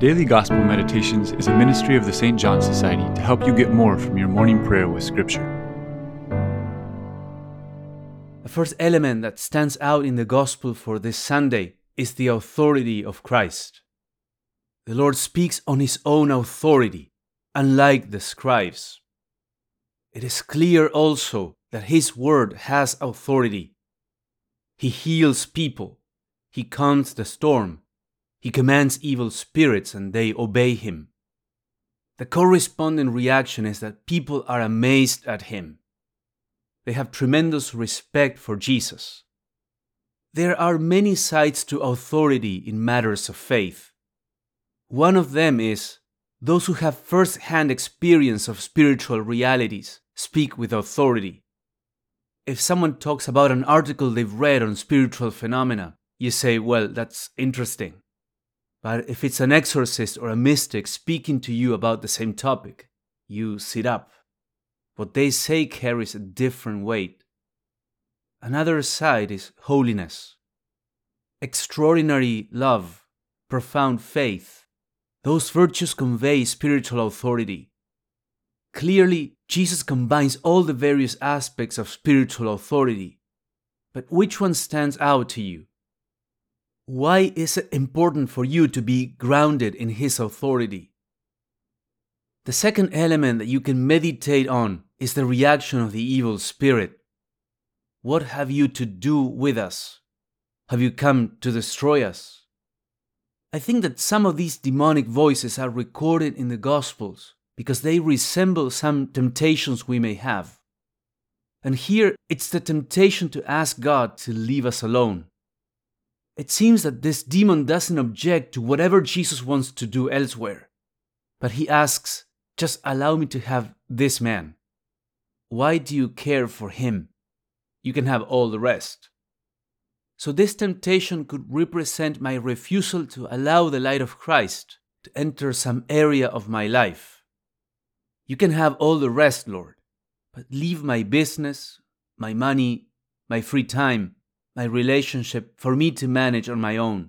Daily Gospel Meditations is a ministry of the St. John Society to help you get more from your morning prayer with Scripture. The first element that stands out in the Gospel for this Sunday is the authority of Christ. The Lord speaks on his own authority, unlike the scribes. It is clear also that his word has authority. He heals people, he calms the storm, he commands evil spirits and they obey him. The corresponding reaction is that people are amazed at him. They have tremendous respect for Jesus. There are many sides to authority in matters of faith. One of them is those who have first hand experience of spiritual realities speak with authority. If someone talks about an article they've read on spiritual phenomena, you say, well, that's interesting. But if it's an exorcist or a mystic speaking to you about the same topic, you sit up. What they say carries a different weight. Another side is holiness, extraordinary love, profound faith. Those virtues convey spiritual authority. Clearly, Jesus combines all the various aspects of spiritual authority. But which one stands out to you? Why is it important for you to be grounded in His authority? The second element that you can meditate on is the reaction of the evil spirit. What have you to do with us? Have you come to destroy us? I think that some of these demonic voices are recorded in the Gospels because they resemble some temptations we may have. And here it's the temptation to ask God to leave us alone. It seems that this demon doesn't object to whatever Jesus wants to do elsewhere, but he asks, Just allow me to have this man. Why do you care for him? You can have all the rest. So, this temptation could represent my refusal to allow the light of Christ to enter some area of my life. You can have all the rest, Lord, but leave my business, my money, my free time, my relationship for me to manage on my own.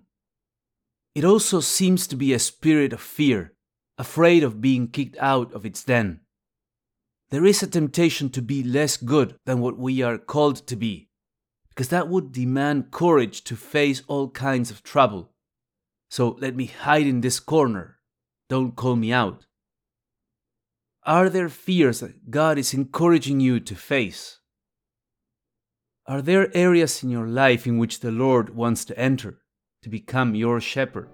It also seems to be a spirit of fear, afraid of being kicked out of its den. There is a temptation to be less good than what we are called to be, because that would demand courage to face all kinds of trouble. So let me hide in this corner. Don't call me out. Are there fears that God is encouraging you to face? Are there areas in your life in which the Lord wants to enter, to become your shepherd?